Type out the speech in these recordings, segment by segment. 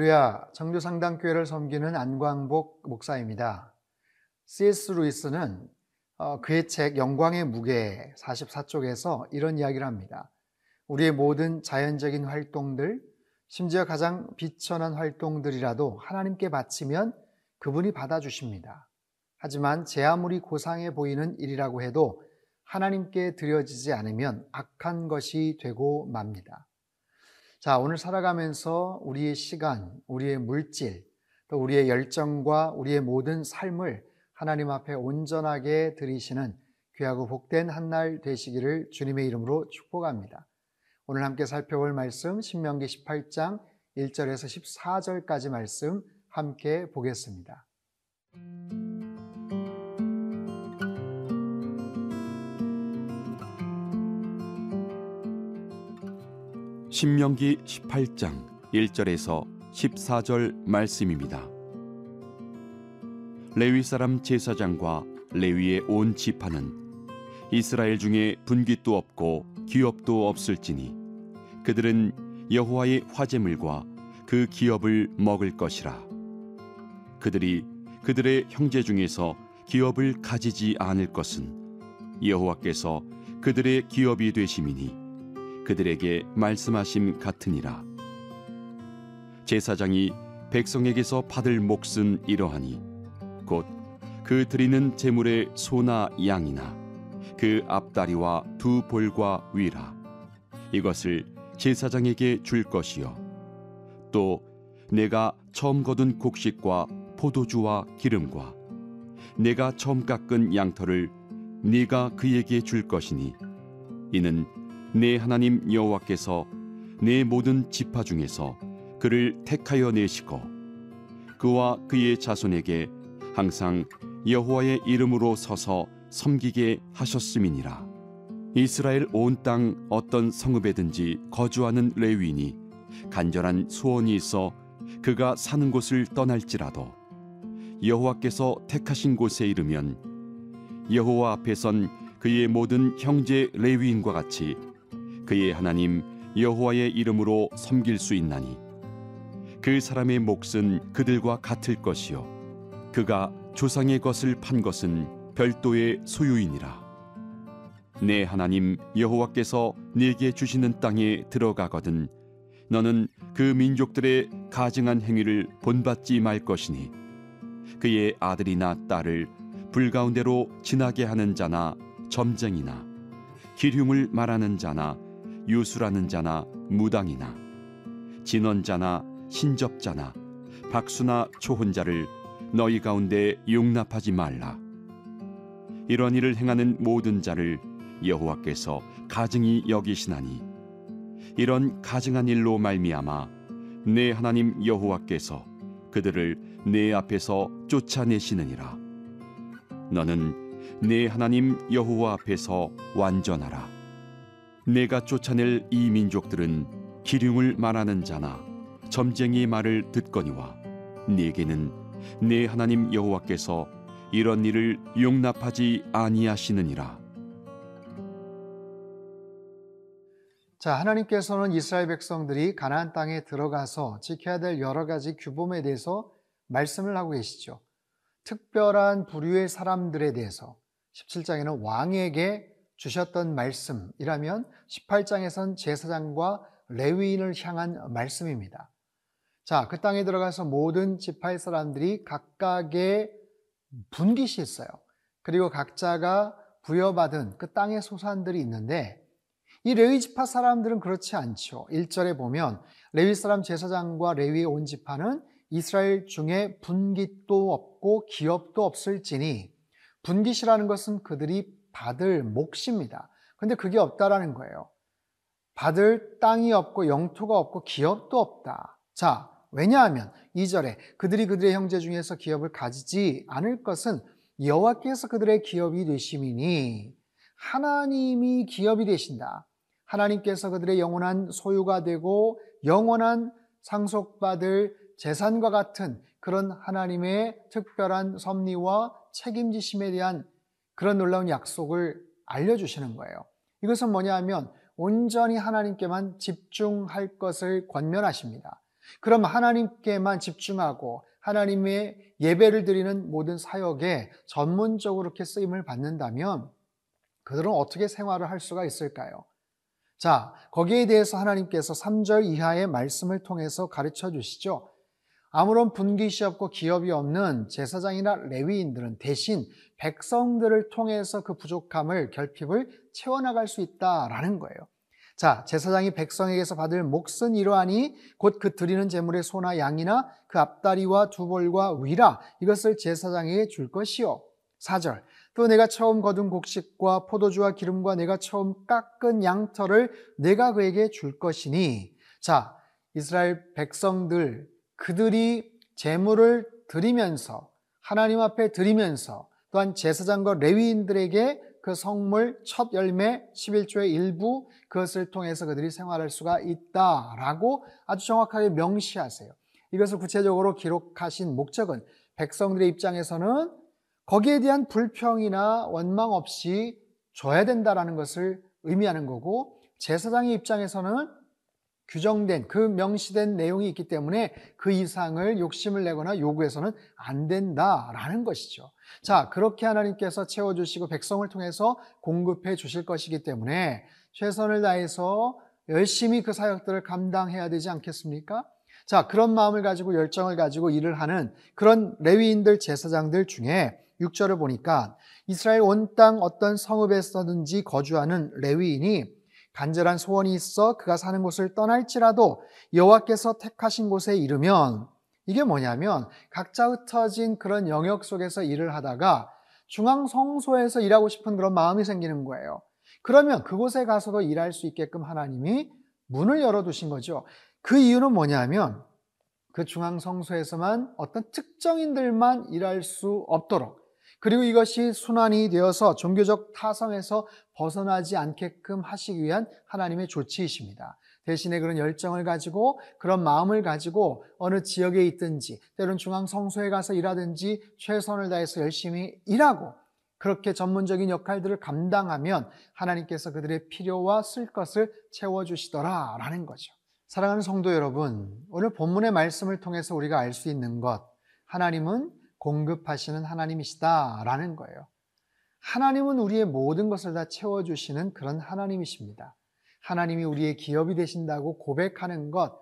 할렐루야, 정교상당교회를 섬기는 안광복 목사입니다. C.S. 루이스는 어, 그의 책 영광의 무게 44쪽에서 이런 이야기를 합니다. 우리의 모든 자연적인 활동들, 심지어 가장 비천한 활동들이라도 하나님께 바치면 그분이 받아주십니다. 하지만 제 아무리 고상해 보이는 일이라고 해도 하나님께 드려지지 않으면 악한 것이 되고 맙니다. 자, 오늘 살아가면서 우리의 시간, 우리의 물질, 또 우리의 열정과 우리의 모든 삶을 하나님 앞에 온전하게 드리시는 귀하고 복된 한 날 되시기를 주님의 이름으로 축복합니다. 오늘 함께 살펴볼 말씀 신명기 18장 1절에서 14절까지 말씀 함께 보겠습니다. 신명기 18장 1절에서 14절 말씀입니다. 레위 사람 제사장과 레위의 온 지파는 이스라엘 중에 분깃도 없고 기업도 없을지니 그들은 여호와의 화제물과 그 기업을 먹을 것이라 그들이 그들의 형제 중에서 기업을 가지지 않을 것은 여호와께서 그들의 기업이 되심이니 그들에게 말씀하심 같으니라. 제사장이 백성에게서 받을 몫은 이러하니 곧 그 드리는 제물의 소나 양이나 그 앞다리와 두 볼과 위라. 이것을 제사장에게 줄 것이요. 또 내가 처음 거둔 곡식과 포도주와 기름과 내가 처음 깎은 양털을 네가 그에게 줄 것이니 이는 내 하나님 여호와께서 내 모든 지파 중에서 그를 택하여 내시고 그와 그의 자손에게 항상 여호와의 이름으로 서서 섬기게 하셨음이니라. 이스라엘 온 땅 어떤 성읍에든지 거주하는 레위인이 간절한 소원이 있어 그가 사는 곳을 떠날지라도 여호와께서 택하신 곳에 이르면 여호와 앞에선 그의 모든 형제 레위인과 같이 그의 하나님 여호와의 이름으로 섬길 수 있나니. 그 사람의 몫은 그들과 같을 것이요. 그가 조상의 것을 판 것은 별도의 소유이니라. 내 하나님 여호와께서 네게 주시는 땅에 들어가거든 너는 그 민족들의 가증한 행위를 본받지 말 것이니. 그의 아들이나 딸을 불 가운데로 지나게 하는 자나 점쟁이나 기흉을 말하는 자나 유수라는 자나 무당이나 진언자나 신접자나 박수나 초혼자를 너희 가운데 용납하지 말라. 이런 일을 행하는 모든 자를 여호와께서 가증히 여기시나니 이런 가증한 일로 말미암아 내 하나님 여호와께서 그들을 내 앞에서 쫓아내시느니라. 너는 내 하나님 여호와 앞에서 완전하라 내가 쫓아낼 이 민족들은 기륭을 말하는 자나 점쟁이의 말을 듣거니와 네게는 내 하나님 여호와께서 이런 일을 용납하지 아니하시느니라 자, 하나님께서는 이스라엘 백성들이 가나안 땅에 들어가서 지켜야 될 여러 가지 규범에 대해서 말씀을 하고 계시죠. 특별한 부류의 사람들에 대해서 17장에는 왕에게 주셨던 말씀이라면 18장에선 제사장과 레위인을 향한 말씀입니다. 자, 그 땅에 들어가서 모든 지파의 사람들이 각각의 분깃이 있어요. 그리고 각자가 부여받은 그 땅의 소산들이 있는데 이 레위 지파 사람들은 그렇지 않죠. 1절에 보면 레위 사람 제사장과 레위의 온 지파는 이스라엘 중에 분깃도 없고 기업도 없을지니 분깃이라는 것은 그들이 받을 몫입니다. 근데 그게 없다라는 거예요. 받을 땅이 없고 영토가 없고 기업도 없다. 자, 왜냐하면 2절에 그들이 그들의 형제 중에서 기업을 가지지 않을 것은 여호와께서 그들의 기업이 되심이니 하나님이 기업이 되신다. 하나님께서 그들의 영원한 소유가 되고 영원한 상속받을 재산과 같은 그런 하나님의 특별한 섭리와 책임지심에 대한 그런 놀라운 약속을 알려주시는 거예요. 이것은 뭐냐 하면 온전히 하나님께만 집중할 것을 권면하십니다. 그럼 하나님께만 집중하고 하나님의 예배를 드리는 모든 사역에 전문적으로 이렇게 쓰임을 받는다면 그들은 어떻게 생활을 할 수가 있을까요? 자, 거기에 대해서 하나님께서 3절 이하의 말씀을 통해서 가르쳐 주시죠. 아무런 분깃이 없고 기업이 없는 제사장이나 레위인들은 대신 백성들을 통해서 그 부족함을 결핍을 채워나갈 수 있다라는 거예요. 자, 제사장이 백성에게서 받을 몫은 이러하니 곧 그 드리는 제물의 소나 양이나 그 앞다리와 두볼과 위라 이것을 제사장에게 줄 것이요. 4절 또 내가 처음 거둔 곡식과 포도주와 기름과 내가 처음 깎은 양털을 내가 그에게 줄 것이니 자, 이스라엘 백성들 그들이 제물을 드리면서 하나님 앞에 드리면서 또한 제사장과 레위인들에게 그 성물 첫 열매 11조의 일부 그것을 통해서 그들이 생활할 수가 있다라고 아주 정확하게 명시하세요. 이것을 구체적으로 기록하신 목적은 백성들의 입장에서는 거기에 대한 불평이나 원망 없이 줘야 된다라는 것을 의미하는 거고 제사장의 입장에서는 규정된 그 명시된 내용이 있기 때문에 그 이상을 욕심을 내거나 요구해서는 안 된다라는 것이죠. 자, 그렇게 하나님께서 채워 주시고 백성을 통해서 공급해 주실 것이기 때문에 최선을 다해서 열심히 그 사역들을 감당해야 되지 않겠습니까? 자, 그런 마음을 가지고 열정을 가지고 일을 하는 그런 레위인들, 제사장들 중에 6절을 보니까 이스라엘 온 땅 어떤 성읍에서든지 거주하는 레위인이 간절한 소원이 있어 그가 사는 곳을 떠날지라도 여호와께서 택하신 곳에 이르면 이게 뭐냐면 각자 흩어진 그런 영역 속에서 일을 하다가 중앙 성소에서 일하고 싶은 그런 마음이 생기는 거예요. 그러면 그곳에 가서도 일할 수 있게끔 하나님이 문을 열어두신 거죠. 그 이유는 뭐냐면 그 중앙 성소에서만 어떤 특정인들만 일할 수 없도록 그리고 이것이 순환이 되어서 종교적 타성에서 벗어나지 않게끔 하시기 위한 하나님의 조치이십니다. 대신에 그런 열정을 가지고 그런 마음을 가지고 어느 지역에 있든지 때론 중앙 성소에 가서 일하든지 최선을 다해서 열심히 일하고 그렇게 전문적인 역할들을 감당하면 하나님께서 그들의 필요와 쓸 것을 채워주시더라라는 거죠. 사랑하는 성도 여러분, 오늘 본문의 말씀을 통해서 우리가 알 수 있는 것, 하나님은 공급하시는 하나님이시다라는 거예요. 하나님은 우리의 모든 것을 다 채워주시는 그런 하나님이십니다. 하나님이 우리의 기업이 되신다고 고백하는 것,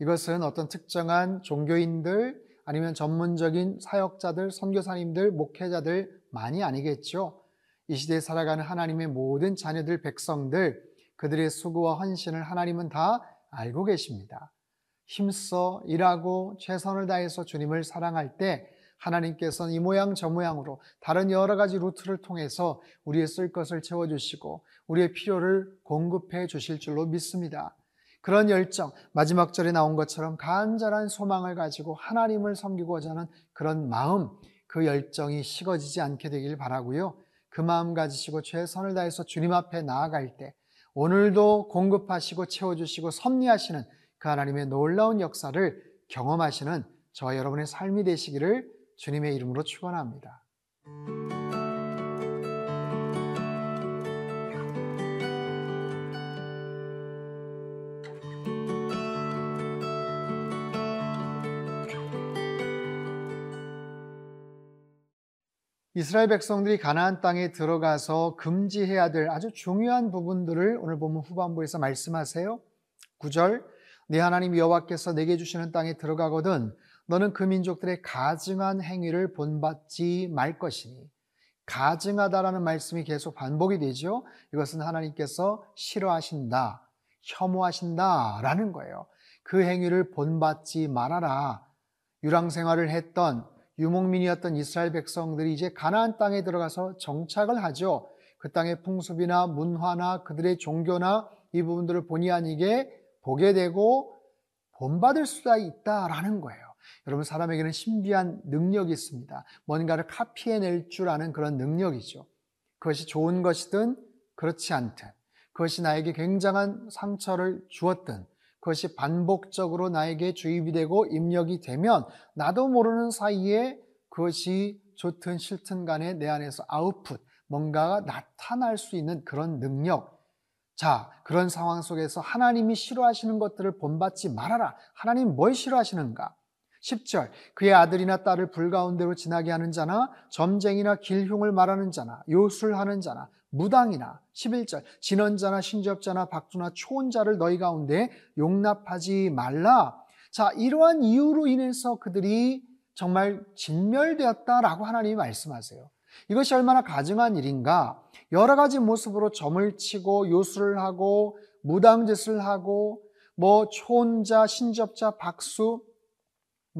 이것은 어떤 특정한 종교인들 아니면 전문적인 사역자들, 선교사님들, 목회자들만이 아니겠죠. 이 시대에 살아가는 하나님의 모든 자녀들, 백성들, 그들의 수고와 헌신을 하나님은 다 알고 계십니다. 힘써 일하고 최선을 다해서 주님을 사랑할 때 하나님께서는 이 모양 저 모양으로 다른 여러 가지 루트를 통해서 우리의 쓸 것을 채워주시고 우리의 필요를 공급해 주실 줄로 믿습니다. 그런 열정, 마지막 절에 나온 것처럼 간절한 소망을 가지고 하나님을 섬기고자 하는 그런 마음, 그 열정이 식어지지 않게 되길 바라고요. 그 마음 가지시고 최선을 다해서 주님 앞에 나아갈 때 오늘도 공급하시고 채워주시고 섭리하시는 그 하나님의 놀라운 역사를 경험하시는 저와 여러분의 삶이 되시기를 주님의 이름으로 축원합니다. 이스라엘 백성들이 가나안 땅에 들어가서 금지해야 될 아주 중요한 부분들을 오늘 보면 후반부에서 말씀하세요. 9절 네 하나님 여호와께서 내게 주시는 땅에 들어가거든 너는 그 민족들의 가증한 행위를 본받지 말 것이니 가증하다라는 말씀이 계속 반복이 되죠. 이것은 하나님께서 싫어하신다, 혐오하신다라는 거예요. 그 행위를 본받지 말아라. 유랑 생활을 했던 유목민이었던 이스라엘 백성들이 이제 가나안 땅에 들어가서 정착을 하죠. 그 땅의 풍습이나 문화나 그들의 종교나 이 부분들을 본의 아니게 보게 되고 본받을 수가 있다라는 거예요. 여러분 사람에게는 신비한 능력이 있습니다. 뭔가를 카피해낼 줄 아는 그런 능력이죠. 그것이 좋은 것이든 그렇지 않든 그것이 나에게 굉장한 상처를 주었든 그것이 반복적으로 나에게 주입이 되고 입력이 되면 나도 모르는 사이에 그것이 좋든 싫든 간에 내 안에서 아웃풋, 뭔가가 나타날 수 있는 그런 능력. 자, 그런 상황 속에서 하나님이 싫어하시는 것들을 본받지 말아라. 하나님 뭘 싫어하시는가? 10절 그의 아들이나 딸을 불가운데로 지나게 하는 자나 점쟁이나 길흉을 말하는 자나 요술하는 자나 무당이나 11절 진언자나 신접자나 박두나 초혼자를 너희 가운데 용납하지 말라. 자, 이러한 이유로 인해서 그들이 정말 진멸되었다라고 하나님이 말씀하세요. 이것이 얼마나 가증한 일인가? 여러 가지 모습으로 점을 치고 요술을 하고 무당짓을 하고 뭐 초혼자, 신접자, 박수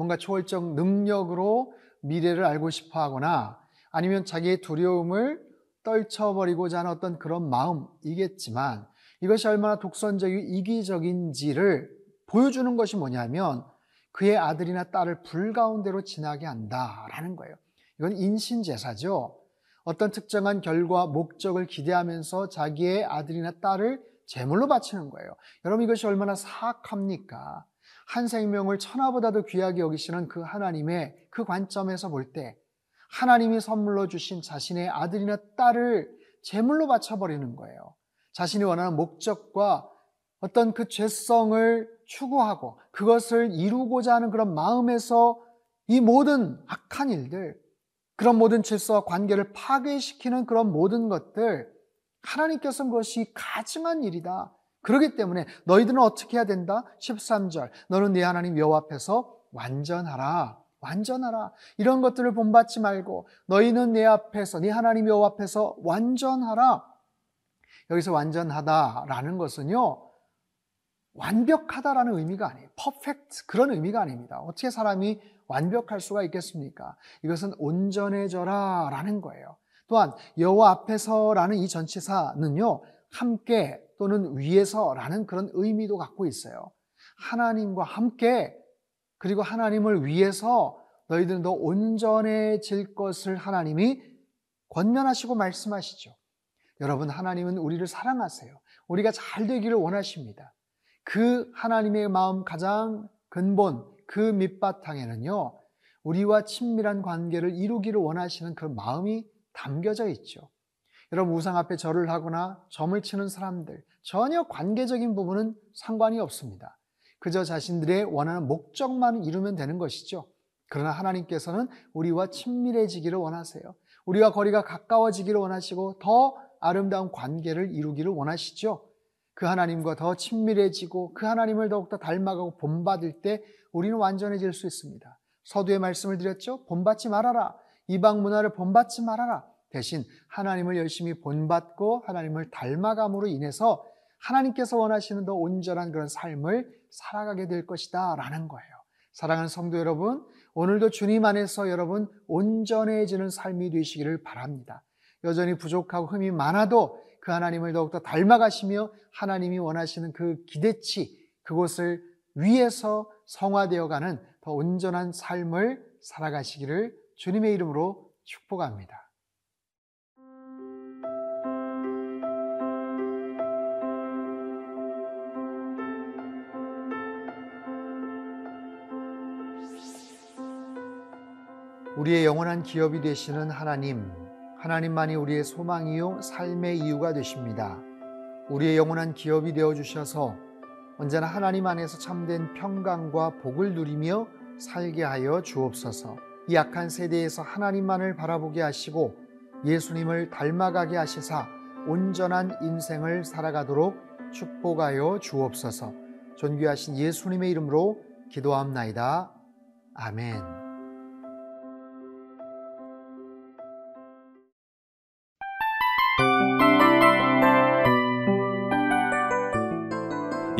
뭔가 초월적 능력으로 미래를 알고 싶어 하거나 아니면 자기의 두려움을 떨쳐버리고자 하는 어떤 그런 마음이겠지만 이것이 얼마나 독선적이고 이기적인지를 보여주는 것이 뭐냐면 그의 아들이나 딸을 불가운데로 지나게 한다라는 거예요. 이건 인신제사죠. 어떤 특정한 결과, 목적을 기대하면서 자기의 아들이나 딸을 제물로 바치는 거예요. 여러분 이것이 얼마나 사악합니까? 한 생명을 천하보다도 귀하게 여기시는 그 하나님의 그 관점에서 볼 때 하나님이 선물로 주신 자신의 아들이나 딸을 제물로 바쳐버리는 거예요. 자신이 원하는 목적과 어떤 그 죄성을 추구하고 그것을 이루고자 하는 그런 마음에서 이 모든 악한 일들, 그런 모든 질서와 관계를 파괴시키는 그런 모든 것들, 하나님께서는 그것이 가증한 일이다. 그러기 때문에 너희들은 어떻게 해야 된다? 13절. 너는 네 하나님 여호와 앞에서 완전하라. 완전하라. 이런 것들을 본받지 말고 너희는 내 앞에서 네 하나님 여호와 앞에서 완전하라. 여기서 완전하다라는 것은요. 완벽하다라는 의미가 아니에요. 퍼펙트 그런 의미가 아닙니다. 어떻게 사람이 완벽할 수가 있겠습니까? 이것은 온전해져라라는 거예요. 또한 여호와 앞에서라는 이 전치사는요. 함께 또는 위에서라는 그런 의미도 갖고 있어요. 하나님과 함께 그리고 하나님을 위해서 너희들은 더 온전해질 것을 하나님이 권면하시고 말씀하시죠. 여러분 하나님은 우리를 사랑하세요. 우리가 잘 되기를 원하십니다. 그 하나님의 마음 가장 근본 그 밑바탕에는요. 우리와 친밀한 관계를 이루기를 원하시는 그 마음이 담겨져 있죠. 여러분 우상 앞에 절을 하거나 점을 치는 사람들 전혀 관계적인 부분은 상관이 없습니다. 그저 자신들의 원하는 목적만 이루면 되는 것이죠. 그러나 하나님께서는 우리와 친밀해지기를 원하세요. 우리와 거리가 가까워지기를 원하시고 더 아름다운 관계를 이루기를 원하시죠. 그 하나님과 더 친밀해지고 그 하나님을 더욱더 닮아가고 본받을 때 우리는 완전해질 수 있습니다. 서두에 말씀을 드렸죠. 본받지 말아라. 이방 문화를 본받지 말아라. 대신 하나님을 열심히 본받고 하나님을 닮아감으로 인해서 하나님께서 원하시는 더 온전한 그런 삶을 살아가게 될 것이다 라는 거예요. 사랑하는 성도 여러분, 오늘도 주님 안에서 여러분 온전해지는 삶이 되시기를 바랍니다. 여전히 부족하고 흠이 많아도 그 하나님을 더욱더 닮아가시며 하나님이 원하시는 그 기대치, 그곳을 위해서 성화되어 가는 더 온전한 삶을 살아가시기를 주님의 이름으로 축복합니다. 우리의 영원한 기업이 되시는 하나님, 하나님만이 우리의 소망이요, 삶의 이유가 되십니다. 우리의 영원한 기업이 되어 주셔서 언제나 하나님 안에서 참된 평강과 복을 누리며 살게 하여 주옵소서. 이 약한 세대에서 하나님만을 바라보게 하시고 예수님을 닮아가게 하시사 온전한 인생을 살아가도록 축복하여 주옵소서. 존귀하신 예수님의 이름으로 기도합나이다. 아멘.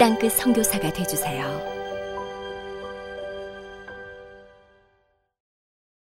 땅끝 선교사가 되주세요.